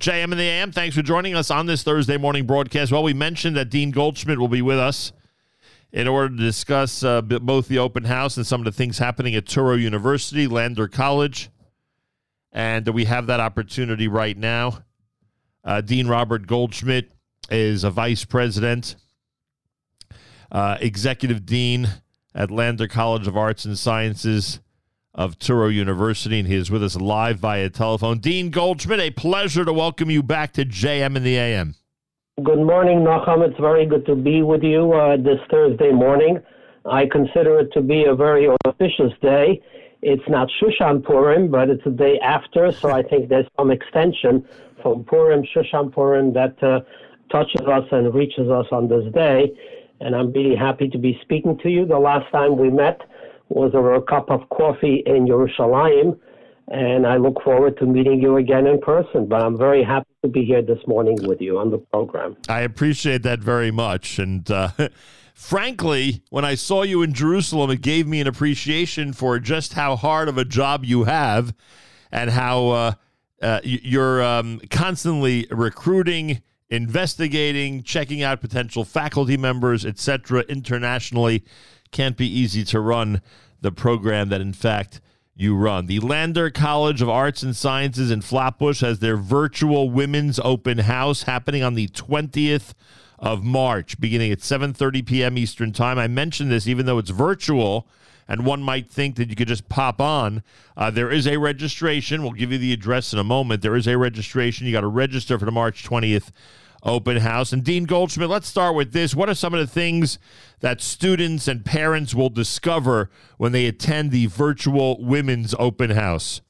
JM in the AM, thanks for joining us on this Thursday morning broadcast. Well, we mentioned that Dean Goldschmidt will be with us in order to discuss uh, both the open house and some of the things happening at Touro University, Lander College. And we have that opportunity right now. Uh, Dean Robert Goldschmidt is a vice president, uh, executive dean at Lander College of Arts and Sciences of Touro University, and he is with us live via telephone. Dean Goldschmidt, a pleasure to welcome you back to JM in the AM. Good morning, Nachum. It's very good to be with you uh, this Thursday morning. I consider it to be a very auspicious day. It's not Shushan Purim, but it's a day after, so I think there's some extension from Purim, Shushan Purim, that uh, touches us and reaches us on this day. And I'm really happy to be speaking to you. The last time we met was over a cup of coffee in Jerusalem. and I look forward to meeting you again in person. But I'm very happy to be here this morning with you on the program. I appreciate that very much. And uh, frankly, when I saw you in Jerusalem, it gave me an appreciation for just how hard of a job you have and how uh, uh, you're um, constantly recruiting investigating, checking out potential faculty members, etc. internationally. Can't be easy to run the program that, in fact, you run. The Lander College of Arts and Sciences in Flatbush has their virtual women's open house happening on the 20th of March, beginning at 7:30 p.m. Eastern Time. I mentioned this even though it's virtual and one might think that you could just pop on. Uh, there is a registration. We'll give you the address in a moment. There is a registration. You got to register for the March 20th open house. And Dean Goldschmidt, let's start with this. What are some of the things that students and parents will discover when they attend the virtual women's open house?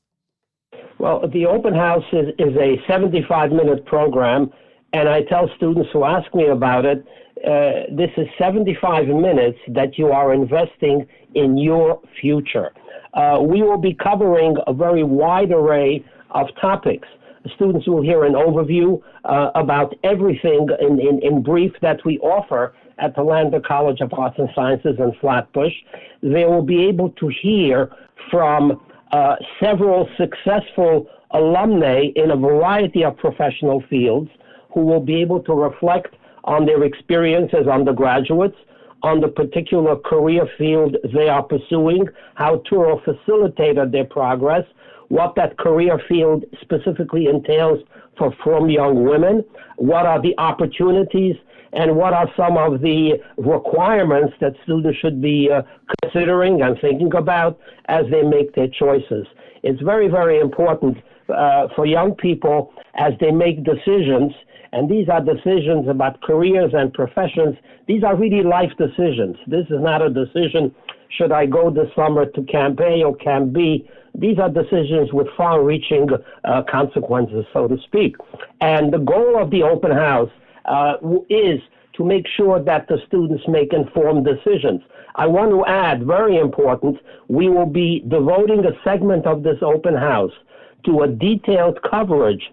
Well, the open house is, is a 75 minute program, and I tell students who ask me about it uh, this is 75 minutes that you are investing in your future. Uh, we will be covering a very wide array of topics students will hear an overview uh, about everything in, in, in, brief that we offer at the Lander College of Arts and Sciences in Flatbush. They will be able to hear from uh, several successful alumni in a variety of professional fields who will be able to reflect on their experience as undergraduates, on the particular career field they are pursuing, how Touro facilitated their progress, what that career field specifically entails for frum young women, what are the opportunities, and what are some of the requirements that students should be uh, considering and thinking about as they make their choices. It's very, very important uh, for young people as they make decisions, and these are decisions about careers and professions. These are really life decisions. This is not a decision should I go this summer to Camp A or Camp B? These are decisions with far reaching uh, consequences, so to speak. And the goal of the open house uh, is to make sure that the students make informed decisions. I want to add, very important, we will be devoting a segment of this open house to a detailed coverage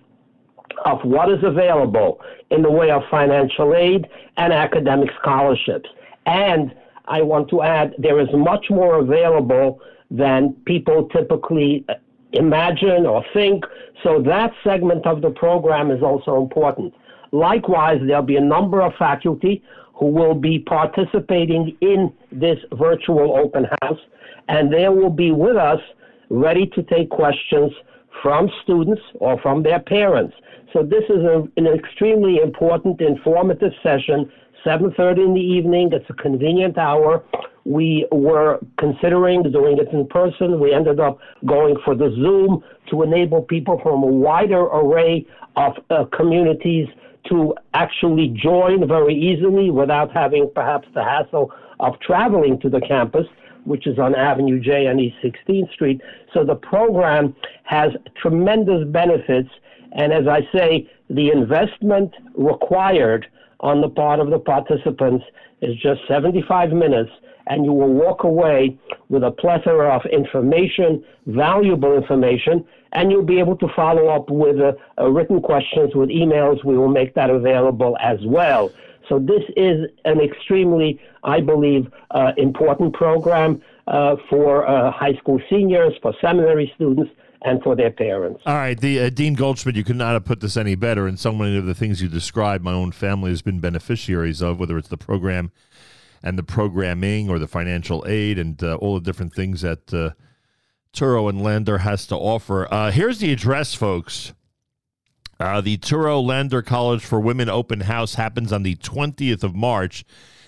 of what is available in the way of financial aid and academic scholarships. And I want to add there is much more available than people typically uh, imagine or think. So that segment of the program is also important. Likewise, there'll be a number of faculty who will be participating in this virtual open house, and they will be with us ready to take questions from students or from their parents. So this is a, an extremely important, informative session 7.30 in the evening. It's a convenient hour. We were considering doing it in person. We ended up going for the Zoom to enable people from a wider array of uh, communities to actually join very easily without having perhaps the hassle of traveling to the campus, which is on Avenue J and East 16th Street. So the program has tremendous benefits. And as I say, the investment required – on the part of the participants is just 75 minutes, and you will walk away with a plethora of information, valuable information, and you'll be able to follow up with uh, uh, written questions with emails. We will make that available as well. So this is an extremely, I believe, uh, important program uh, for uh, high school seniors, for seminary students, and for their parents. All right, the uh, Dean Goldschmidt, you could not have put this any better. And so many of the things you described, my own family has been beneficiaries of, whether it's the program and the programming or the financial aid and uh, all the different things that uh, Touro and Lander has to offer. Uh, here's the address, folks. Uh, the Touro Lander College for Women open house happens on the 20th of March.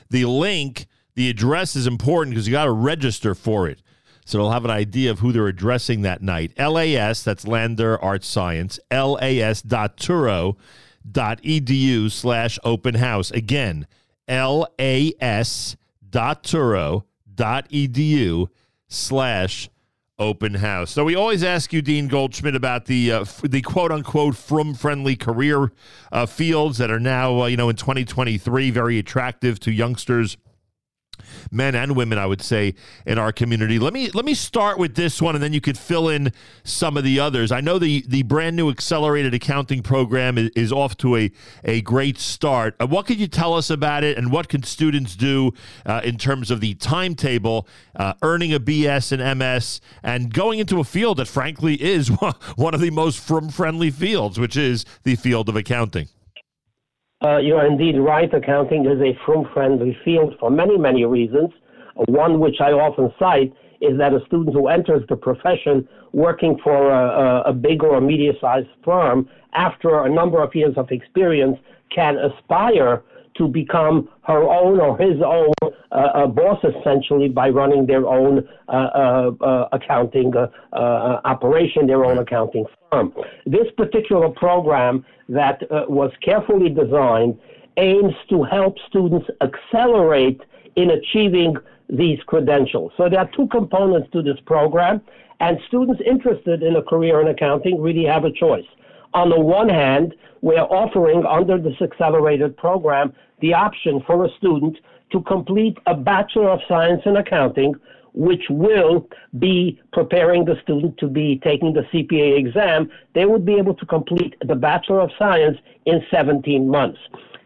The link, the address is important because you got to register for it. So they'll have an idea of who they're addressing that night. LAS, that's Lander Arts Science, las.touro.edu slash open house. Again, las.touro.edu slash open house. So we always ask you, Dean Goldschmidt, about the uh, f- the quote unquote frum friendly career uh, fields that are now uh, you know in 2023 very attractive to youngsters men and women, I would say, in our community. Let me let me start with this one, and then you could fill in some of the others. I know the the brand new accelerated accounting program is, is off to a a great start. Uh, what could you tell us about it, and what can students do uh, in terms of the timetable, uh, earning a BS and MS, and going into a field that, frankly, is one of the most frum friendly fields, which is the field of accounting. Uh, you are indeed right. Accounting is a frum-friendly field for many, many reasons. One which I often cite is that a student who enters the profession working for a, a big or a medium-sized firm, after a number of years of experience, can aspire to become her own or his own uh, boss essentially by running their own uh, uh, uh accounting uh, operation, their own accounting firm. This particular program that was carefully designed aims to help students accelerate in achieving these credentials. So there are two components to this program, and students interested in a career in accounting really have a choice. On the one hand, we're offering under this accelerated program the option for a student to complete a Bachelor of Science in Accounting, which will be preparing the student to be taking the CPA exam. They would be able to complete the Bachelor of Science in 17 months.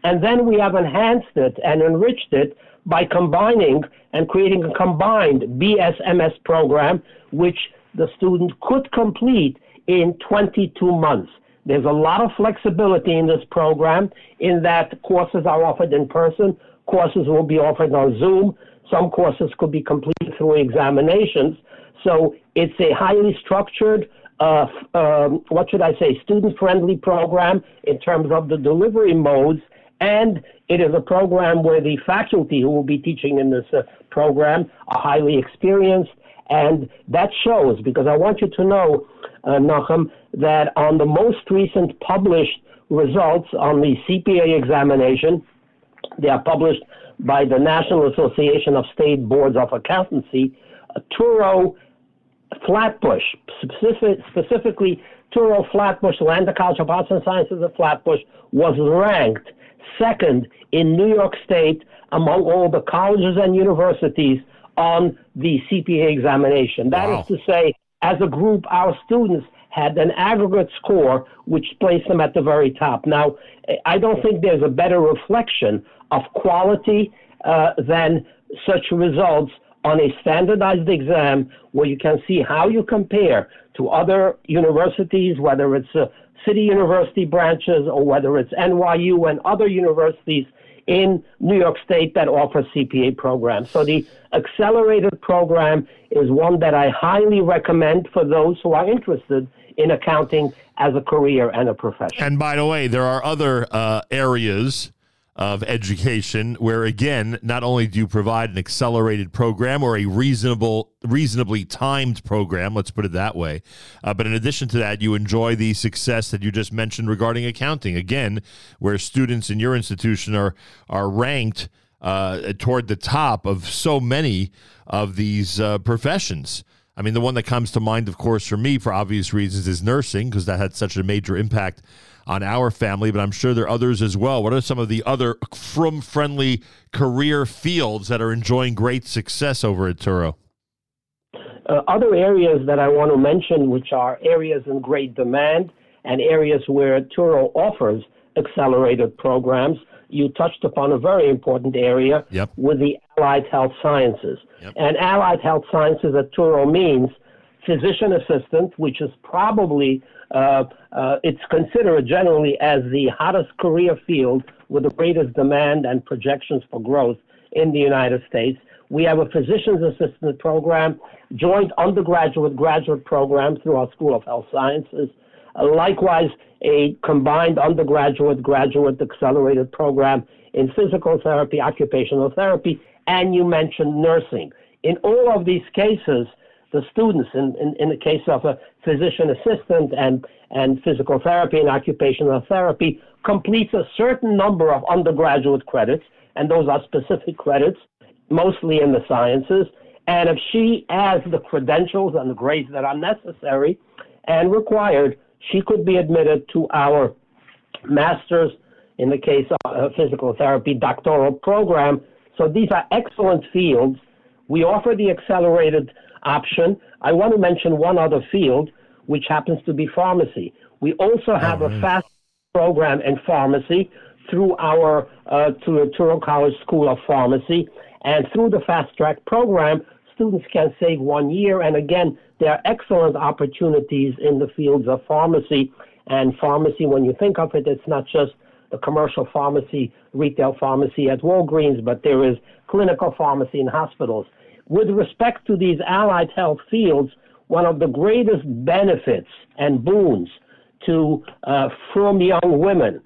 And then we have enhanced it and enriched it by combining and creating a combined BSMS program, which the student could complete in 22 months. There's a lot of flexibility in this program in that courses are offered in person, courses will be offered on Zoom, some courses could be completed through examinations. So it's a highly structured, uh, um, what should I say, student friendly program in terms of the delivery modes. And it is a program where the faculty who will be teaching in this uh, program are highly experienced. And that shows because I want you to know, uh, Nachum, that on the most recent published results on the CPA examination, they are published by the National Association of State Boards of Accountancy. Touro Flatbush, specific, specifically Touro Flatbush, Lander College of Arts and Sciences at Flatbush, was ranked second in New York State among all the colleges and universities on the CPA examination. That wow. is to say, as a group, our students had an aggregate score which placed them at the very top. Now, I don't think there's a better reflection of quality uh, than such results on a standardized exam where you can see how you compare to other universities, whether it's uh, city university branches or whether it's NYU and other universities in New York State that offer CPA programs. So the accelerated program is one that I highly recommend for those who are interested in accounting as a career and a profession. And by the way, there are other uh, areas of education where again not only do you provide an accelerated program or a reasonable reasonably timed program let's put it that way uh, but in addition to that you enjoy the success that you just mentioned regarding accounting again where students in your institution are are ranked uh, toward the top of so many of these uh, professions I mean, the one that comes to mind, of course, for me, for obvious reasons, is nursing, because that had such a major impact on our family, but I'm sure there are others as well. What are some of the other frum friendly career fields that are enjoying great success over at Touro? Uh, other areas that I want to mention, which are areas in great demand and areas where Touro offers accelerated programs, you touched upon a very important area yep. with the allied health sciences. And allied health sciences at Touro means physician assistant, which is probably uh, uh, it's considered generally as the hottest career field with the greatest demand and projections for growth in the United States. We have a physician's assistant program, joint undergraduate graduate program through our School of Health Sciences. Uh, likewise, a combined undergraduate graduate accelerated program in physical therapy, occupational therapy, and you mentioned nursing. In all of these cases, the students, in, in, in the case of a physician assistant and, and physical therapy and occupational therapy, completes a certain number of undergraduate credits, and those are specific credits, mostly in the sciences. And if she has the credentials and the grades that are necessary and required, she could be admitted to our master's, in the case of physical therapy, doctoral program. So these are excellent fields. We offer the accelerated option. I want to mention one other field, which happens to be pharmacy. We also have oh, a fast program in pharmacy through our uh, Touro College School of Pharmacy. And through the fast track program, students can save one year. And again, there are excellent opportunities in the fields of pharmacy. And pharmacy, when you think of it, it's not just the commercial pharmacy, retail pharmacy at Walgreens, but there is clinical pharmacy in hospitals. With respect to these allied health fields, one of the greatest benefits and boons to uh, frum young women.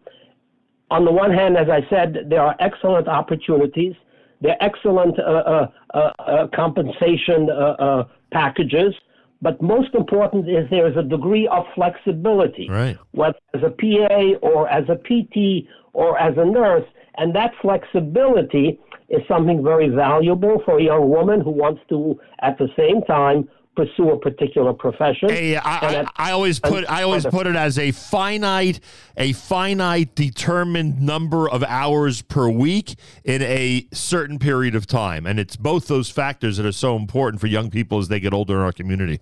On the one hand, as I said, there are excellent opportunities. There are excellent uh, uh, uh, uh compensation uh, packages. But most important is there is a degree of flexibility, right. whether as a PA or as a PT or as a nurse. And that flexibility is something very valuable for a young woman who wants to, at the same time, pursue a particular profession. Hey, I, I, I, always put I always put it as a finite a finite determined number of hours per week in a certain period of time, and it's both those factors that are so important for young people as they get older in our community.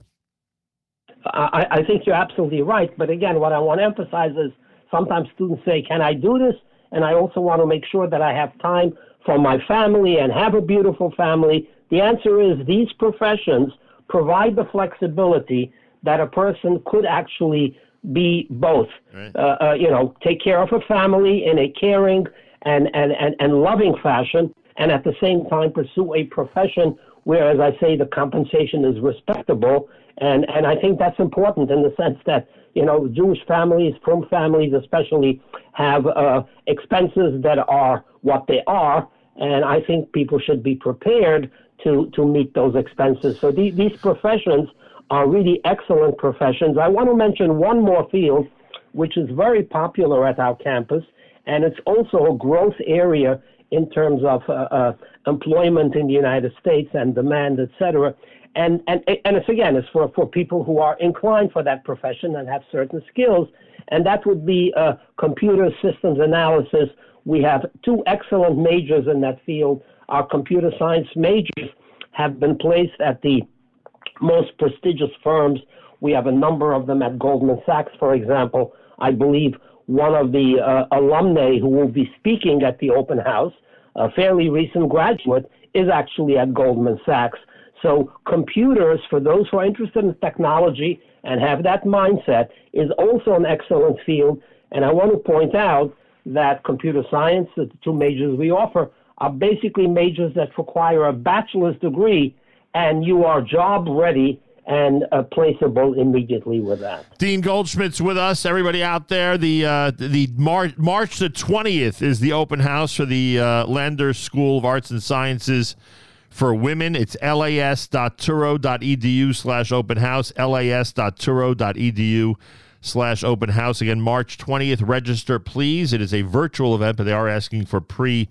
I, I think you're absolutely right, but again, what I want to emphasize is sometimes students say, "Can I do this?" and I also want to make sure that I have time for my family and have a beautiful family? The answer is these professions provide the flexibility that a person could actually be both. Right. Uh, uh, you know, take care of a family in a caring and, and, and, and loving fashion, and at the same time pursue a profession where, as I say, the compensation is respectable. And, and I think that's important in the sense that, you know, Jewish families, frum families especially, have uh, expenses that are what they are, and I think people should be prepared to, to meet those expenses. So the, these professions are really excellent professions. I want to mention one more field, which is very popular at our campus, and it's also a growth area in terms of uh, uh, employment in the United States and demand, et cetera. And, and, and it's again, it's for, for people who are inclined for that profession and have certain skills. And that would be uh, computer systems analysis, we have two excellent majors in that field. Our computer science majors have been placed at the most prestigious firms. We have a number of them at Goldman Sachs, for example. I believe one of the uh, alumni who will be speaking at the open house, a fairly recent graduate, is actually at Goldman Sachs. So, computers, for those who are interested in technology and have that mindset, is also an excellent field. And I want to point out that computer science, the two majors we offer, are basically majors that require a bachelor's degree, and you are job ready and uh, placeable immediately with that. Dean Goldschmidt's with us. Everybody out there, the uh, the March March the twentieth is the open house for the uh, Lander School of Arts and Sciences for women. It's las.touro.edu slash open house. las.touro.edu slash open house. Again, March 20th. Register, please. It is a virtual event, but they are asking for pre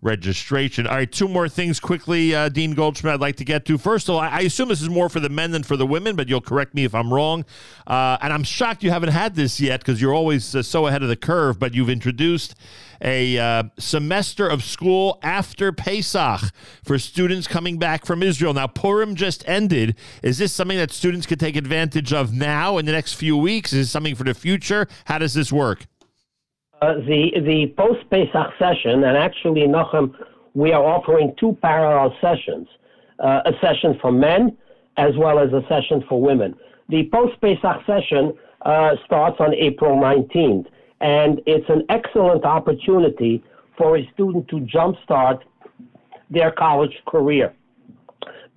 registration. All right, two more things quickly, uh, Dean Goldschmidt, I'd like to get to. First of all, I assume this is more for the men than for the women, but you'll correct me if I'm wrong. Uh, and I'm shocked you haven't had this yet because you're always uh, so ahead of the curve, but you've introduced a uh, semester of school after Pesach for students coming back from Israel. Now, Purim just ended. Is this something that students could take advantage of now in the next few weeks? Is this something for the future? How does this work? Uh, the the post Pesach session, and actually, Nachum, we are offering two parallel sessions: uh, a session for men as well as a session for women. The post Pesach session uh, starts on April 19th, and it's an excellent opportunity for a student to jumpstart their college career.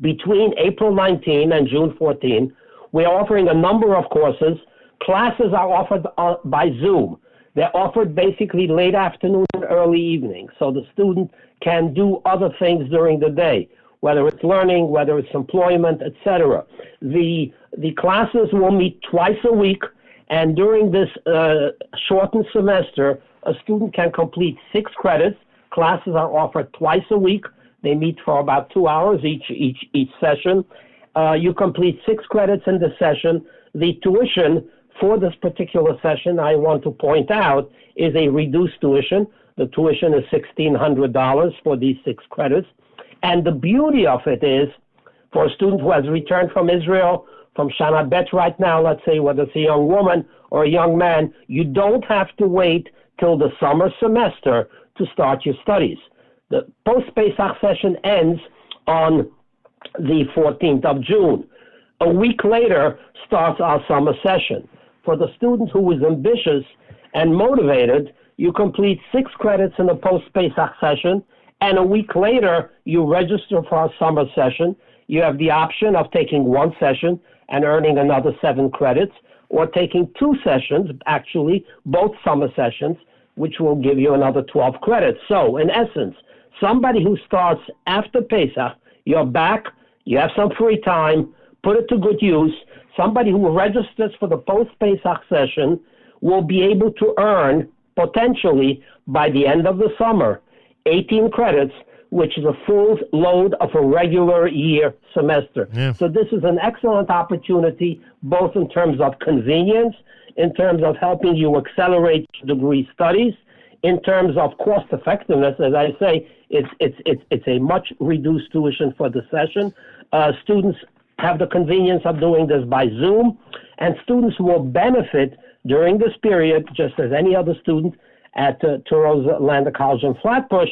Between April 19 and June 14, we're offering a number of courses. Classes are offered uh, by Zoom. They're offered basically late afternoon and early evening, so the student can do other things during the day, whether it's learning, whether it's employment, etc. The the classes will meet twice a week, and during this uh, shortened semester, a student can complete six credits. Classes are offered twice a week. They meet for about two hours each each each session. Uh, you complete six credits in the session. The tuition for this particular session, I want to point out, is a reduced tuition. The tuition is $1,600 for these six credits. And the beauty of it is, for a student who has returned from Israel, from Shana Bet right now, let's say whether it's a young woman or a young man, you don't have to wait till the summer semester to start your studies. The post Pesach session ends on the 14th of June. A week later starts our summer session. For the student who is ambitious and motivated, you complete six credits in the post Pesach session, and a week later, you register for our summer session. You have the option of taking one session and earning another seven credits, or taking two sessions, actually, both summer sessions, which will give you another 12 credits. So, in essence, somebody who starts after Pesach, you're back, you have some free time, put it to good use. Somebody who registers for the post Pesach session will be able to earn potentially by the end of the summer 18 credits, which is a full load of a regular year semester. Yeah. So this is an excellent opportunity, both in terms of convenience, in terms of helping you accelerate degree studies, in terms of cost effectiveness. As I say, it's it's it's it's a much reduced tuition for the session. Uh, students have the convenience of doing this by Zoom, and students will benefit during this period, just as any other student at uh, Touro Lander College in Flatbush,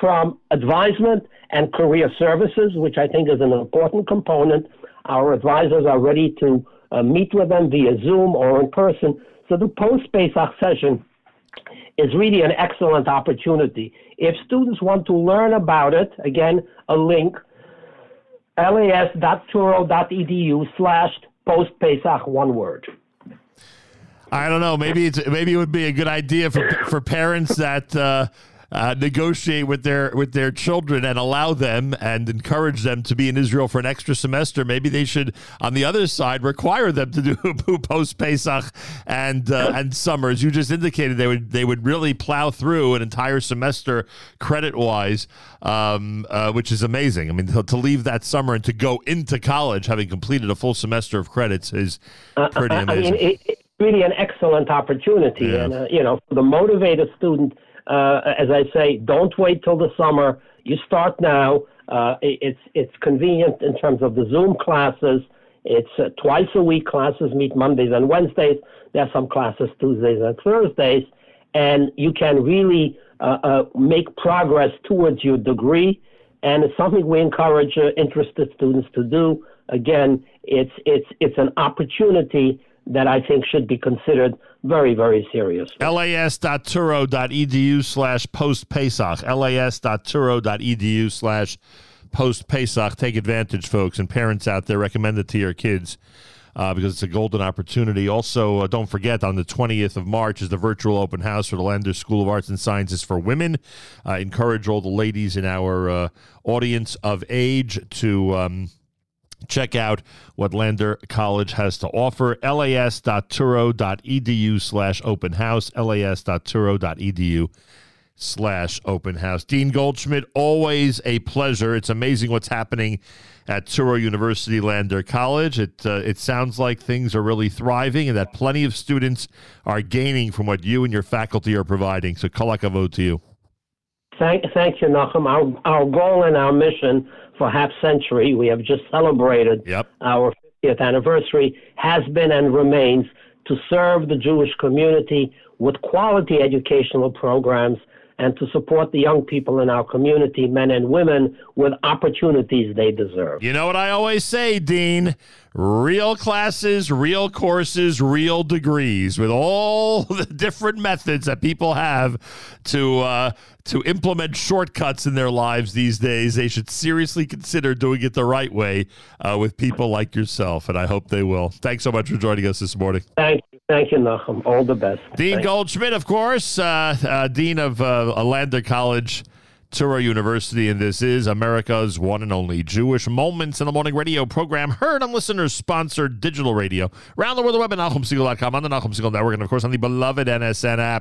from advisement and career services, which I think is an important component. Our advisors are ready to uh, meet with them via Zoom or in person. So the post Pesach session is really an excellent opportunity. If students want to learn about it, again, a link las.touro.edu slash post Pesach, one word. I don't know. Maybe it's maybe it would be a good idea for for parents that uh, uh, negotiate with their with their children and allow them and encourage them to be in Israel for an extra semester. Maybe they should, on the other side, require them to do post Pesach and uh, and summers. You just indicated they would they would really plow through an entire semester credit wise, um, uh, which is amazing. I mean, to, to, leave that summer and to go into college having completed a full semester of credits is uh, pretty amazing. I mean, it, it's really an excellent opportunity, yeah. and uh, you know, for the motivated student uh, as I say, don't wait till the summer. You start now. Uh, it's it's convenient in terms of the Zoom classes. It's uh, twice a week classes meet Mondays and Wednesdays. There are some classes Tuesdays and Thursdays, and you can really uh, uh, make progress towards your degree. And it's something we encourage uh, interested students to do. Again, it's it's it's an opportunity that I think should be considered very, very serious. las.touro.edu slash post Pesach. las.touro.edu slash post Pesach. Take advantage, folks, and parents out there, recommend it to your kids. Uh, because it's a golden opportunity. Also, uh, don't forget on the 20th of March is the virtual open house for the Lander School of Arts and Sciences for Women. Uh, encourage all the ladies in our uh, audience of age to um, Check out what Lander College has to offer. las.touro.edu slash open house. las.touro.edu slash open house. Dean Goldschmidt, always a pleasure. It's amazing what's happening at Touro University Lander College. It, uh, it sounds like things are really thriving and that plenty of students are gaining from what you and your faculty are providing. So, kol hakavod to you. Thank, thank you, Nachum. Our, our goal and our mission for half century, we have just celebrated yep. our 50th anniversary, has been and remains to serve the Jewish community with quality educational programs and to support the young people in our community, men and women, with opportunities they deserve. You know what I always say, Dean? Real classes, real courses, real degrees, with all the different methods that people have to uh, to implement shortcuts in their lives these days. They should seriously consider doing it the right way uh, with people like yourself, and I hope they will. Thanks so much for joining us this morning. Thank you. Thank you, Nachum. All the best. Dean Thank Goldschmidt, of course, uh, uh, Dean of uh, Lander College. Touro University, and this is America's one and only Jewish Moments in the Morning radio program, heard on listeners sponsored digital radio around the world, the web at NachumSegal.com, on the Nachum Segal Network, and of course on the beloved NSN app.